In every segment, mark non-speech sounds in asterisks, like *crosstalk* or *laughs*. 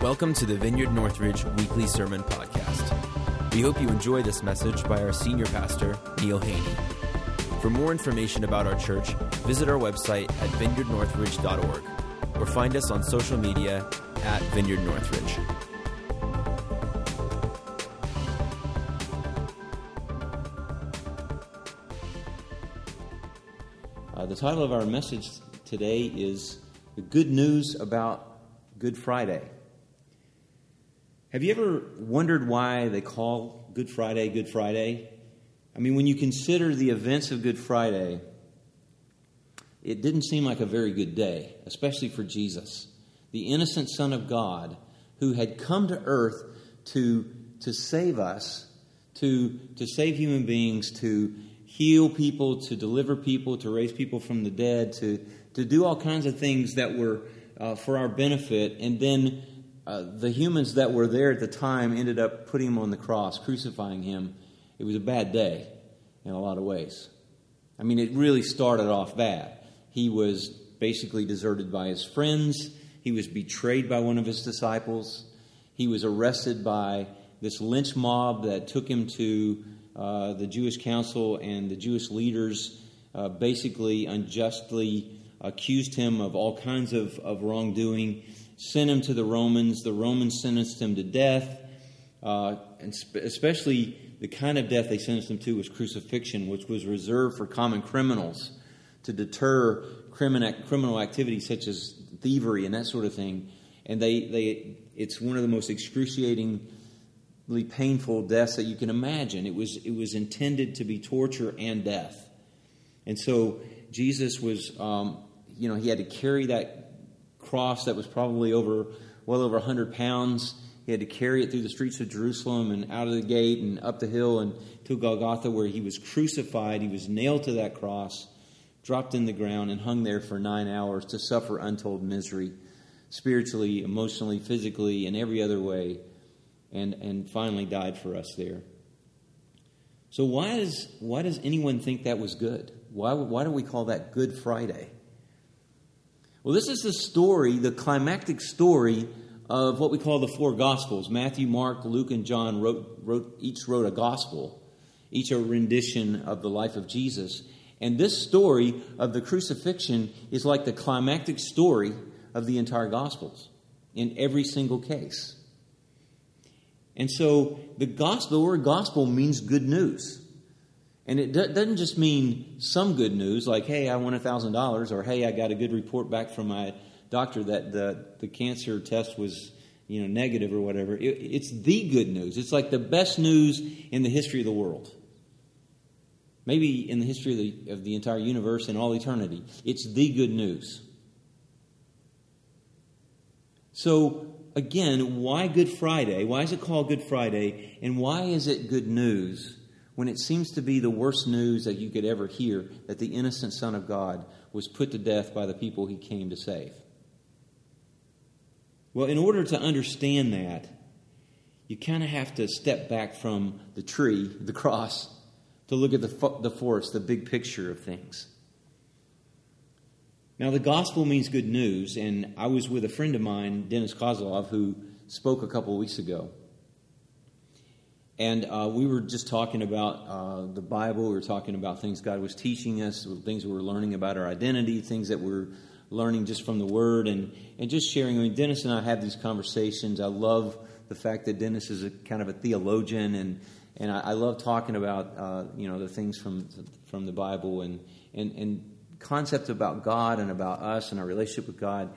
Welcome to the Vineyard Northridge Weekly Sermon Podcast. We hope you enjoy this message by our senior pastor, Neil Haney. For more information about our church, visit our website at vineyardnorthridge.org or find us on social media at Vineyard Northridge. Uh, the title of our message today is The Good News About Good Friday. Have you ever wondered why they call Good Friday Good Friday? I mean, when you consider the events of Good Friday, it didn't seem like a very good day, especially for Jesus, the innocent Son of God who had come to earth to, to save us, to, to save human beings, to heal people, to deliver people, to raise people from the dead, to, to do all kinds of things that were uh, for our benefit. And then uh, the humans that were there at the time ended up putting him on the cross, crucifying him. It was a bad day in a lot of ways. I mean, it really started off bad. He was basically deserted by his friends, he was betrayed by one of his disciples, he was arrested by this lynch mob that took him to uh, the Jewish council and the Jewish leaders uh, basically unjustly accused him of all kinds of, of wrongdoing, sent him to the Romans. The Romans sentenced him to death, uh, and sp- especially the kind of death they sentenced him to was crucifixion, which was reserved for common criminals to deter criminal, criminal activity such as thievery and that sort of thing. And they, they, it's one of the most excruciatingly painful deaths that you can imagine. It was, it was intended to be torture and death. And so Jesus was, um, you know, he had to carry that cross that was probably over, well over 100 pounds. He had to carry it through the streets of Jerusalem and out of the gate and up the hill and to Golgotha, where he was crucified. He was nailed to that cross, dropped in the ground, and hung there for nine hours to suffer untold misery, spiritually, emotionally, physically, in every other way and, and finally died for us there. So why does why does anyone think that was good? Why why do we call that Good Friday? Well, this is the story, the climactic story of what we call the four Gospels. Matthew, Mark, Luke, and John wrote, wrote each wrote a gospel, each a rendition of the life of Jesus. And this story of the crucifixion is like the climactic story of the entire Gospels in every single case. And so the gospel, the word gospel means good news. And it doesn't just mean some good news, like, hey, I won $1,000, or hey, I got a good report back from my doctor that the, the cancer test was you know, negative or whatever. It, it's the good news. It's like the best news in the history of the world. Maybe in the history of the, of the entire universe and all eternity. It's the good news. So, again, why Good Friday? Why is it called Good Friday? And why is it good news when it seems to be the worst news that you could ever hear that the innocent Son of God was put to death by the people he came to save? Well, in order to understand that, you kind of have to step back from the tree, the cross, to look at the, the forest, the big picture of things. Now, the gospel means good news, and I was with a friend of mine, Dennis Kozlov, who spoke a couple of weeks ago. And uh, we were just talking about uh, the Bible. We were talking about things God was teaching us, things we were learning about our identity, things that we're learning just from the Word, and, and just sharing. I mean, Dennis and I have these conversations. I love the fact that Dennis is a kind of a theologian, and, and I, I love talking about uh, you know the things from from the Bible and and and concept about God and about us and our relationship with God.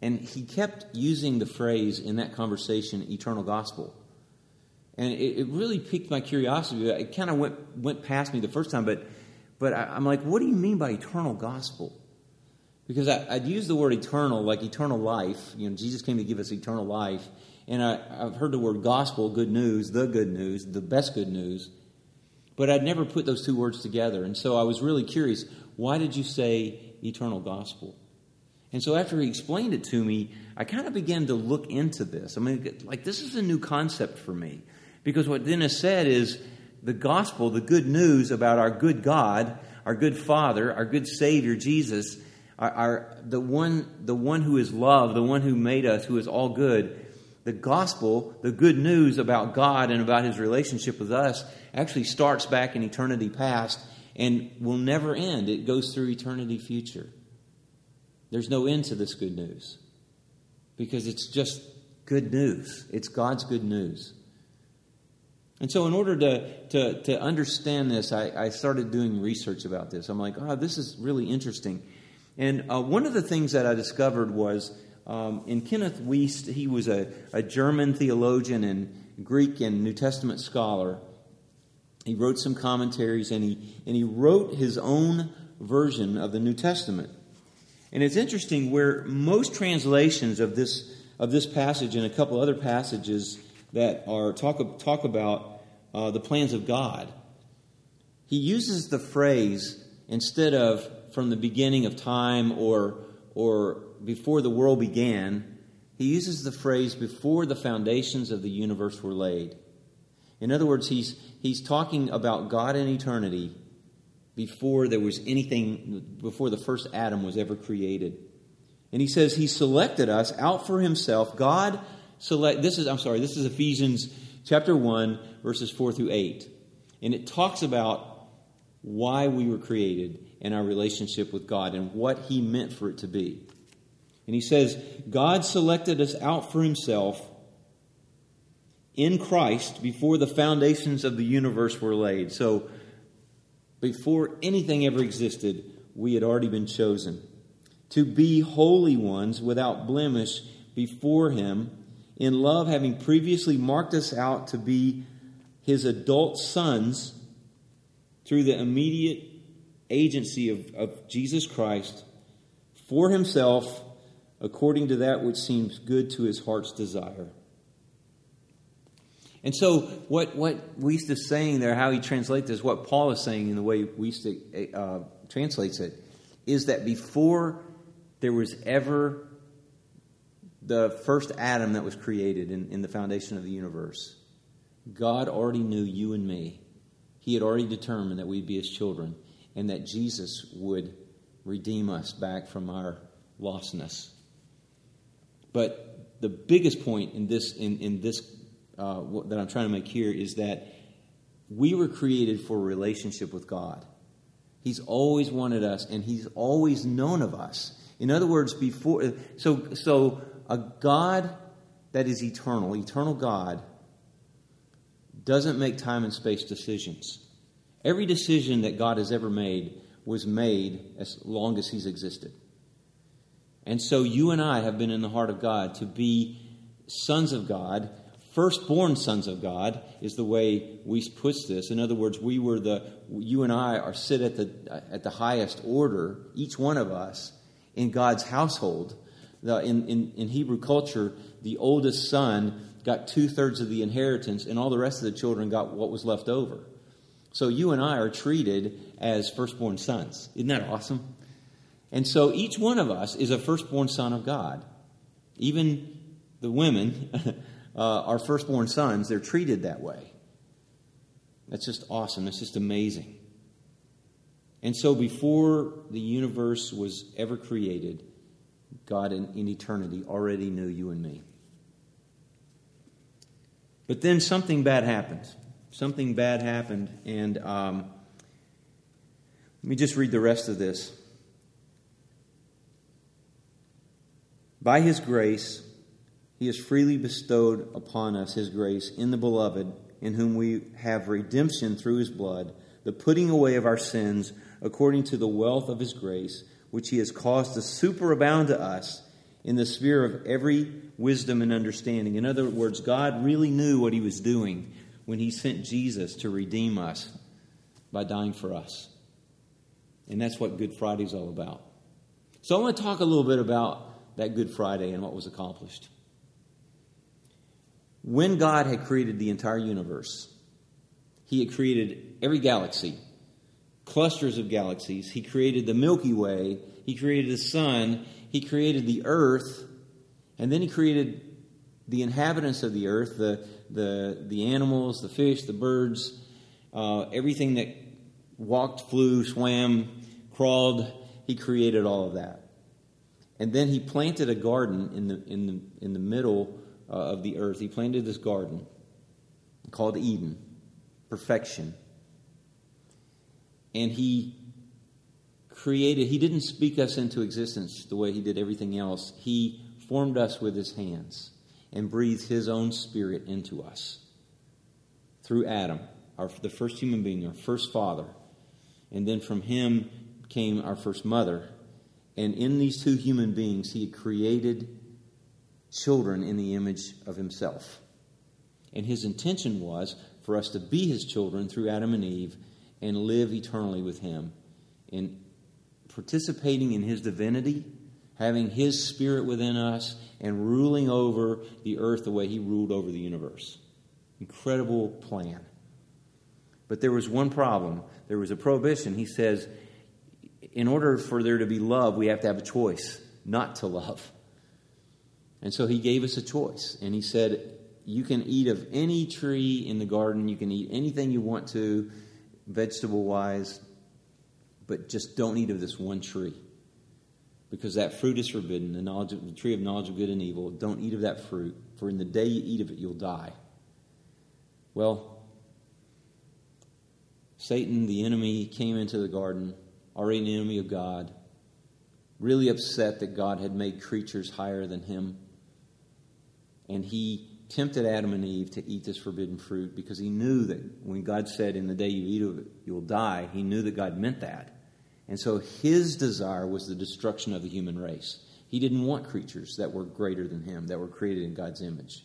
And he kept using the phrase in that conversation, eternal gospel. And it, it really piqued my curiosity. It kind of went, went past me the first time, but, but I, am like, what do you mean by eternal gospel? Because I, would use the word eternal, like eternal life. You know, Jesus came to give us eternal life. And I, I've heard the word gospel, good news, the good news, the best good news. But I'd never put those two words together. And so I was really curious why did you say eternal gospel? And so after he explained it to me, I kind of began to look into this. I mean, like, this is a new concept for me. Because what Dennis said is the gospel, the good news about our good God, our good Father, our good Savior, Jesus, our, our, the, one, the one who is love, the one who made us, who is all good, the gospel, the good news about God and about his relationship with us, actually starts back in eternity past and will never end. It goes through eternity future. There's no end to this good news because it's just good news. It's God's good news. And so, in order to, to, to understand this, I, I started doing research about this. I'm like, oh, this is really interesting. And uh, one of the things that I discovered was um, in Kenneth Wuest, he was a, a German theologian and Greek and New Testament scholar. He wrote some commentaries and he, and he wrote his own version of the New Testament. And it's interesting where most translations of this, of this passage and a couple other passages that are talk, talk about uh, the plans of God, he uses the phrase instead of from the beginning of time or, or before the world began, he uses the phrase before the foundations of the universe were laid. In other words, he's, he's talking about God in eternity before there was anything, before the first Adam was ever created. And he says he selected us out for himself. God select this is I'm sorry, this is Ephesians chapter 1 verses 4 through 8. And it talks about why we were created and our relationship with God and what he meant for it to be. And he says, God selected us out for himself in Christ before the foundations of the universe were laid. So, before anything ever existed, we had already been chosen to be holy ones without blemish before him, in love, having previously marked us out to be his adult sons through the immediate agency of, of Jesus Christ for himself according to that which seems good to his heart's desire. And so, what, what Wuest is saying there, how he translates this, what Paul is saying in the way Wuest uh, translates it, is that before there was ever the first Adam that was created in, in the foundation of the universe, God already knew you and me. He had already determined that we'd be his children and that Jesus would redeem us back from our lostness. But the biggest point in this, in, in this uh, that I'm trying to make here is that we were created for relationship with God. He's always wanted us, and He's always known of us. In other words, before so so a God that is eternal, eternal God, doesn't make time and space decisions. Every decision that God has ever made was made as long as He's existed. And so you and I have been in the heart of God to be sons of God. Firstborn sons of God is the way Wuest puts this. In other words, we were the you and I are sit at the at the highest order, each one of us, in God's household. The, in, in, in Hebrew culture, the oldest son got two thirds of the inheritance, and all the rest of the children got what was left over. So you and I are treated as firstborn sons. Isn't that awesome? And so each one of us is a firstborn son of God. Even the women *laughs* uh, are firstborn sons, they're treated that way. That's just awesome. That's just amazing. And so before the universe was ever created, God in, in eternity already knew you and me. But then something bad happens. Something bad happened, and um, let me just read the rest of this. By his grace, he has freely bestowed upon us his grace in the beloved, in whom we have redemption through his blood, the putting away of our sins according to the wealth of his grace, which he has caused to superabound to us in the sphere of every wisdom and understanding. In other words, God really knew what he was doing when he sent Jesus to redeem us by dying for us. And that's what Good Friday is all about. So I want to talk a little bit about that Good Friday and what was accomplished. When God had created the entire universe, He had created every galaxy, clusters of galaxies. He created the Milky Way, He created the sun, He created the earth, and then He created the inhabitants of the earth, the, the, the animals, the fish, the birds, uh, everything that walked, flew, swam, crawled, He created all of that. And then he planted a garden in the, in the, in the middle uh, of the earth. He planted this garden called Eden, perfection. And he created, he didn't speak us into existence the way he did everything else. He formed us with his hands and breathed his own spirit into us through Adam, our, the first human being, our first father. And then from him came our first mother. And in these two human beings, he had created children in the image of himself. And his intention was for us to be his children through Adam and Eve and live eternally with him in participating in his divinity, having his spirit within us, and ruling over the earth the way he ruled over the universe. Incredible plan. But there was one problem. There was a prohibition. He says, in order for there to be love, we have to have a choice not to love. And so he gave us a choice. And he said, You can eat of any tree in the garden, you can eat anything you want to, vegetable wise, but just don't eat of this one tree. Because that fruit is forbidden, the, knowledge of, the tree of knowledge of good and evil. Don't eat of that fruit, for in the day you eat of it, you'll die. Well, Satan, the enemy, came into the garden, already an enemy of God, really upset that God had made creatures higher than him. And he tempted Adam and Eve to eat this forbidden fruit because he knew that when God said, In the day you eat of it, you'll die, he knew that God meant that. And so his desire was the destruction of the human race. He didn't want creatures that were greater than him, that were created in God's image.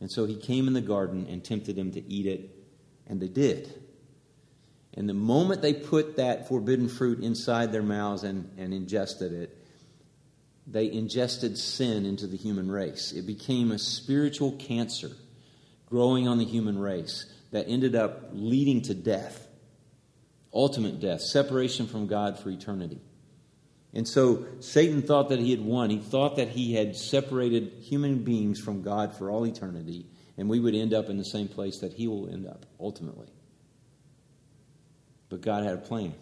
And so he came in the garden and tempted them to eat it, and they did. And the moment they put that forbidden fruit inside their mouths and, and ingested it, they ingested sin into the human race. It became a spiritual cancer growing on the human race that ended up leading to death, ultimate death, separation from God for eternity. And so Satan thought that he had won. He thought that he had separated human beings from God for all eternity, and we would end up in the same place that he will end up ultimately. But God had a plan.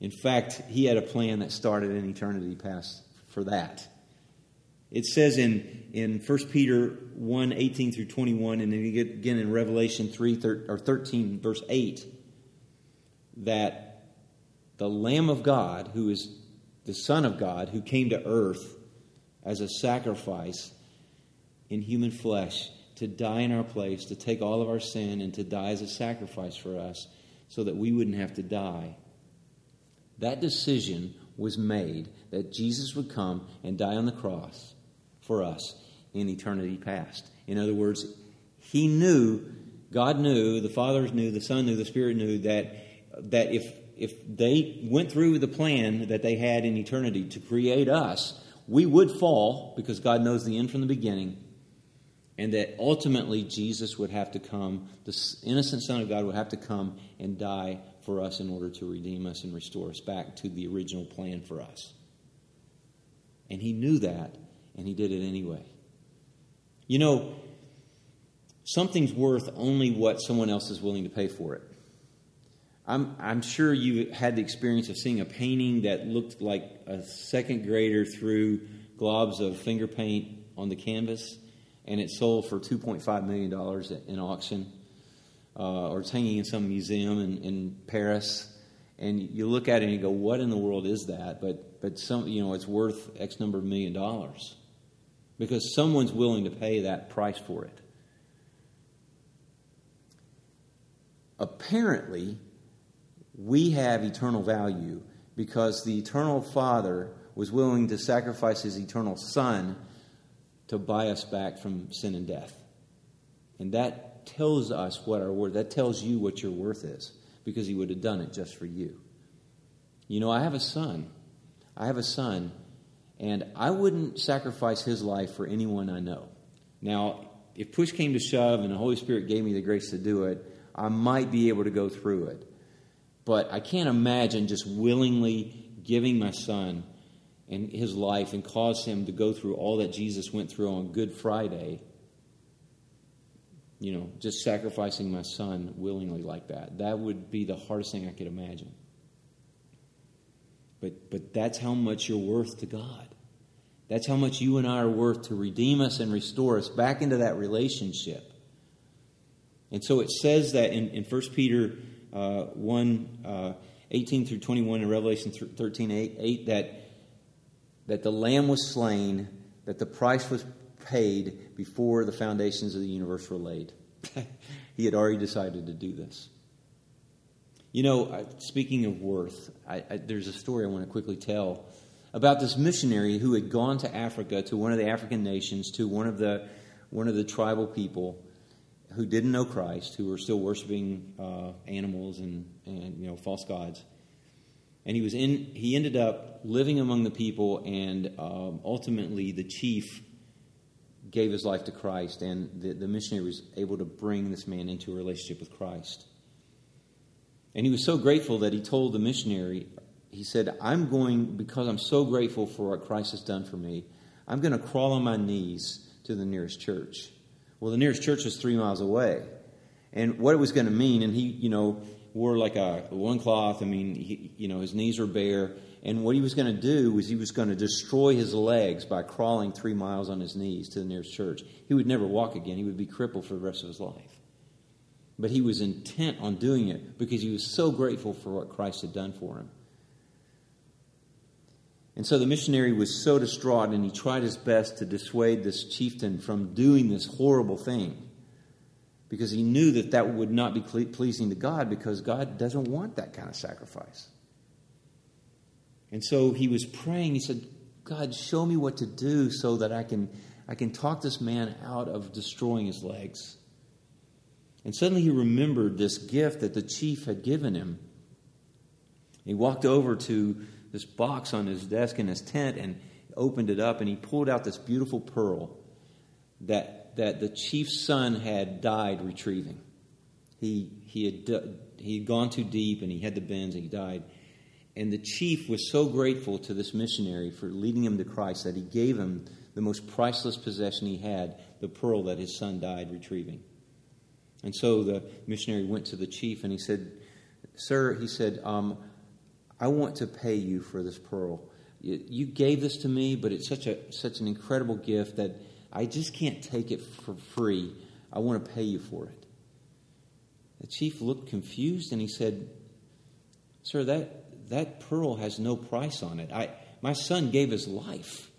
In fact, he had a plan that started in eternity past for that. It says in, in 1 Peter 1 18 through 21, and then again in Revelation 3 thir- or 13, verse 8, that the Lamb of God, who is the Son of God, who came to earth as a sacrifice in human flesh to die in our place, to take all of our sin, and to die as a sacrifice for us so that we wouldn't have to die. That decision was made that Jesus would come and die on the cross for us in eternity past. In other words, he knew, God knew, the Father knew, the Son knew, the Spirit knew that, that if, if they went through the plan that they had in eternity to create us, we would fall because God knows the end from the beginning, and that ultimately Jesus would have to come, the innocent Son of God would have to come and die for us in order to redeem us and restore us back to the original plan for us. And he knew that, and he did it anyway. You know, something's worth only what someone else is willing to pay for it. I'm, I'm sure you had the experience of seeing a painting that looked like a second grader threw globs of finger paint on the canvas, and it sold for $2.5 million in auction uh, or it's hanging in some museum in, in Paris, and you look at it and you go, "What in the world is that?" But but some you know it's worth X number of million dollars because someone's willing to pay that price for it. Apparently, we have eternal value because the eternal Father was willing to sacrifice his eternal Son to buy us back from sin and death. And that tells us what our worth, that tells you what your worth is because he would have done it just for you. You know, I have a son. I have a son, and I wouldn't sacrifice his life for anyone I know. Now, if push came to shove and the Holy Spirit gave me the grace to do it, I might be able to go through it. But I can't imagine just willingly giving my son and his life and cause him to go through all that Jesus went through on Good Friday you know, just sacrificing my son willingly like that. That would be the hardest thing I could imagine. But, but that's how much you're worth to God. That's how much you and I are worth to redeem us and restore us back into that relationship. And so it says that in, in 1 Peter uh, 1 uh, 18 through 21 and Revelation 13 8, 8 that, that the Lamb was slain, that the price was paid before the foundations of the universe were laid. *laughs* he had already decided to do this. You know, speaking of worth, I, I, there's a story I want to quickly tell about this missionary who had gone to Africa, to one of the African nations, to one of the, one of the tribal people who didn't know Christ, who were still worshiping uh, animals and, and you know false gods. And he was in. He ended up living among the people, and um, ultimately the chief gave his life to Christ, and the, the missionary was able to bring this man into a relationship with Christ. And he was so grateful that he told the missionary, he said, I'm going, because I'm so grateful for what Christ has done for me, I'm going to crawl on my knees to the nearest church. Well, the nearest church was three miles away. And what it was going to mean, and he, you know, wore like a one cloth. I mean, he, you know, his knees were bare. And what he was going to do was he was going to destroy his legs by crawling three miles on his knees to the nearest church. He would never walk again. He would be crippled for the rest of his life. But he was intent on doing it because he was so grateful for what Christ had done for him. And so the missionary was so distraught, and he tried his best to dissuade this chieftain from doing this horrible thing because he knew that that would not be pleasing to God because God doesn't want that kind of sacrifice. And so he was praying. He said, God, show me what to do so that I can, I can talk this man out of destroying his legs. And suddenly he remembered this gift that the chief had given him. He walked over to this box on his desk in his tent and opened it up and he pulled out this beautiful pearl that, that the chief's son had died retrieving. He, he, had, he had gone too deep and he had the bends and he died. And the chief was so grateful to this missionary for leading him to Christ that he gave him the most priceless possession he had, the pearl that his son died retrieving. And so the missionary went to the chief and he said, Sir, he said, um, I want to pay you for this pearl. You gave this to me, but it's such a such an incredible gift that I just can't take it for free. I want to pay you for it. The chief looked confused and he said, Sir, that, that pearl has no price on it. I, my son gave his life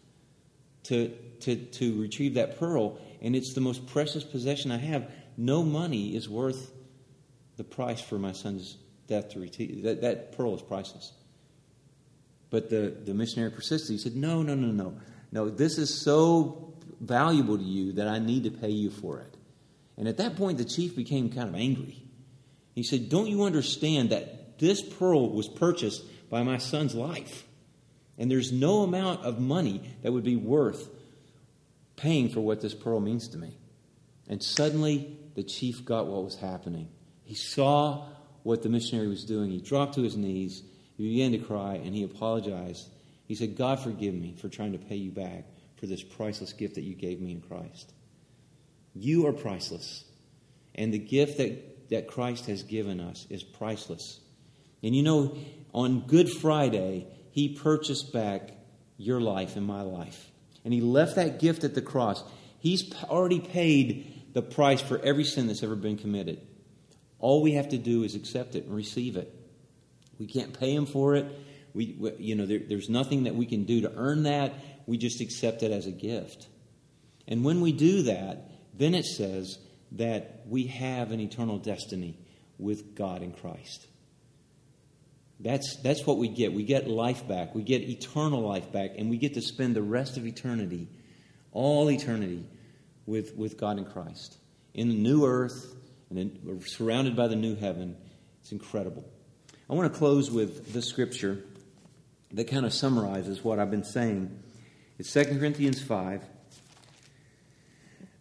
to, to, to retrieve that pearl, and it's the most precious possession I have. No money is worth the price for my son's death to retrieve. That, that pearl is priceless. But the, the missionary persisted. He said, No, no, no, no. No, this is so valuable to you that I need to pay you for it. And at that point, the chief became kind of angry. He said, Don't you understand that this pearl was purchased by my son's life? And there's no amount of money that would be worth paying for what this pearl means to me. And suddenly, the chief got what was happening. He saw what the missionary was doing. He dropped to his knees, he began to cry, and he apologized. He said, God, forgive me for trying to pay you back for this priceless gift that you gave me in Christ. You are priceless. And the gift that, that Christ has given us is priceless. And you know, on Good Friday, he purchased back your life and my life. And he left that gift at the cross. He's already paid the price for every sin that's ever been committed. All we have to do is accept it and receive it. We can't pay him for it. We, you know, there, there's nothing that we can do to earn that. We just accept it as a gift. And when we do that, then it says that we have an eternal destiny with God in Christ. That's, that's what we get. We get life back. We get eternal life back, and we get to spend the rest of eternity, all eternity, with, with God in Christ. In the new earth, and we're surrounded by the new heaven. It's incredible. I want to close with the scripture that kind of summarizes what I've been saying. It's 2 Corinthians 5,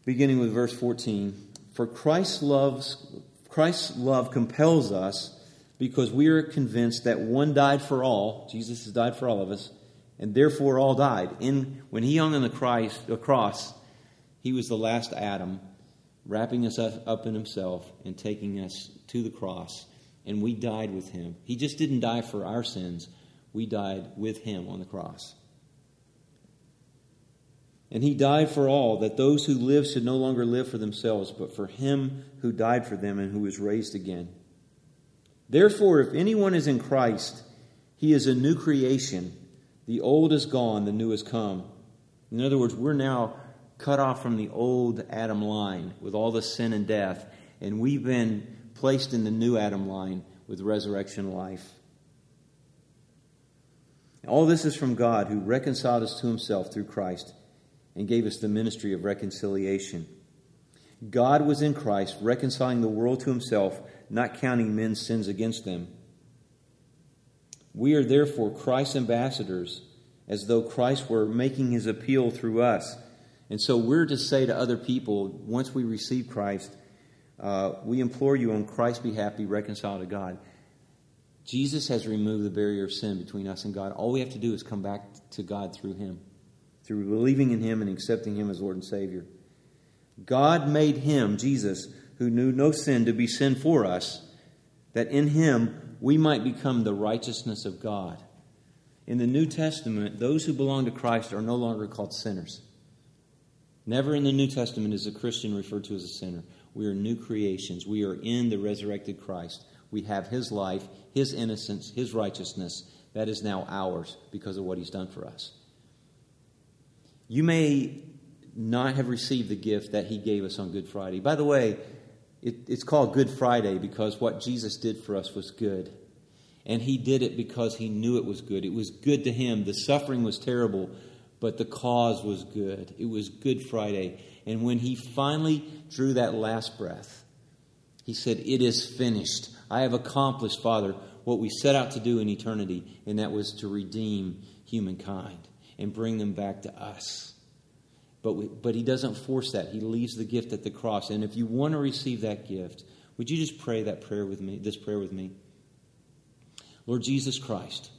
beginning with verse 14. For Christ's, loves, Christ's love compels us because we are convinced that one died for all. Jesus has died for all of us, and therefore all died. In, when he hung on the, Christ, the cross, he was the last Adam wrapping us up in himself and taking us to the cross. And we died with him. He just didn't die for our sins, we died with him on the cross. And he died for all, that those who live should no longer live for themselves, but for him who died for them and who was raised again. Therefore, if anyone is in Christ, he is a new creation. The old is gone, the new has come. In other words, we're now cut off from the old Adam line with all the sin and death, and we've been placed in the new Adam line with resurrection life. All this is from God who reconciled us to himself through Christ and gave us the ministry of reconciliation. God was in Christ, reconciling the world to himself, not counting men's sins against them. We are therefore Christ's ambassadors, as though Christ were making his appeal through us. And so we're to say to other people, once we receive Christ, uh, we implore you on Christ's behalf, be reconciled to God. Jesus has removed the barrier of sin between us and God. All we have to do is come back to God through him, through believing in him and accepting him as Lord and Savior. God made him, Jesus, who knew no sin, to be sin for us, that in him we might become the righteousness of God. In the New Testament, those who belong to Christ are no longer called sinners. Never in the New Testament is a Christian referred to as a sinner. We are new creations. We are in the resurrected Christ. We have his life, his innocence, his righteousness. That is now ours because of what he's done for us. You may not have received the gift that he gave us on Good Friday. By the way, it, it's called Good Friday because what Jesus did for us was good. And he did it because he knew it was good. It was good to him. The suffering was terrible, but the cause was good. It was Good Friday. And when he finally drew that last breath, he said, It is finished. I have accomplished, Father, what we set out to do in eternity, and that was to redeem humankind and bring them back to us. But, we, but he doesn't force that. He leaves the gift at the cross. And if you want to receive that gift, would you just pray that prayer with me, this prayer with me? Lord Jesus Christ,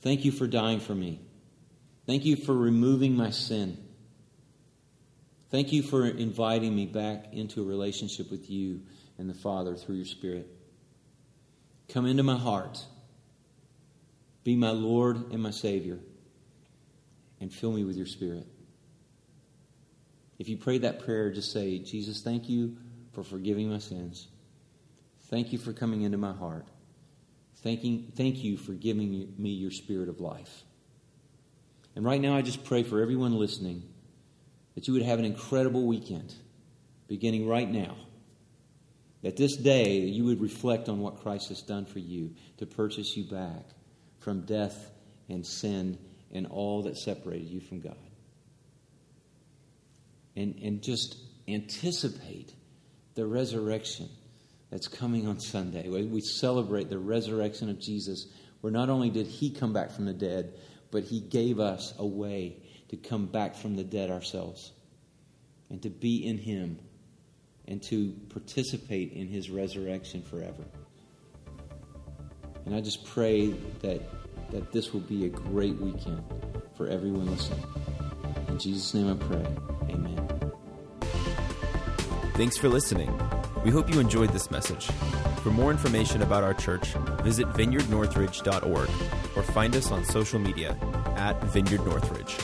thank you for dying for me. Thank you for removing my sin. Thank you for inviting me back into a relationship with you and the Father through your Spirit. Come into my heart. Be my Lord and my Savior. And fill me with your Spirit. If you pray that prayer, just say, Jesus, thank you for forgiving my sins. Thank you for coming into my heart. Thanking, thank you for giving me your spirit of life. And right now, I just pray for everyone listening that you would have an incredible weekend beginning right now. That this day you would reflect on what Christ has done for you to purchase you back from death and sin and all that separated you from God. And, and just anticipate the resurrection that's coming on Sunday. We celebrate the resurrection of Jesus, where not only did he come back from the dead, but he gave us a way to come back from the dead ourselves and to be in him and to participate in his resurrection forever. And I just pray that, that this will be a great weekend for everyone listening. In Jesus' name I pray. Amen. Thanks for listening. We hope you enjoyed this message. For more information about our church, visit vineyardnorthridge.org or find us on social media at Vineyard Northridge.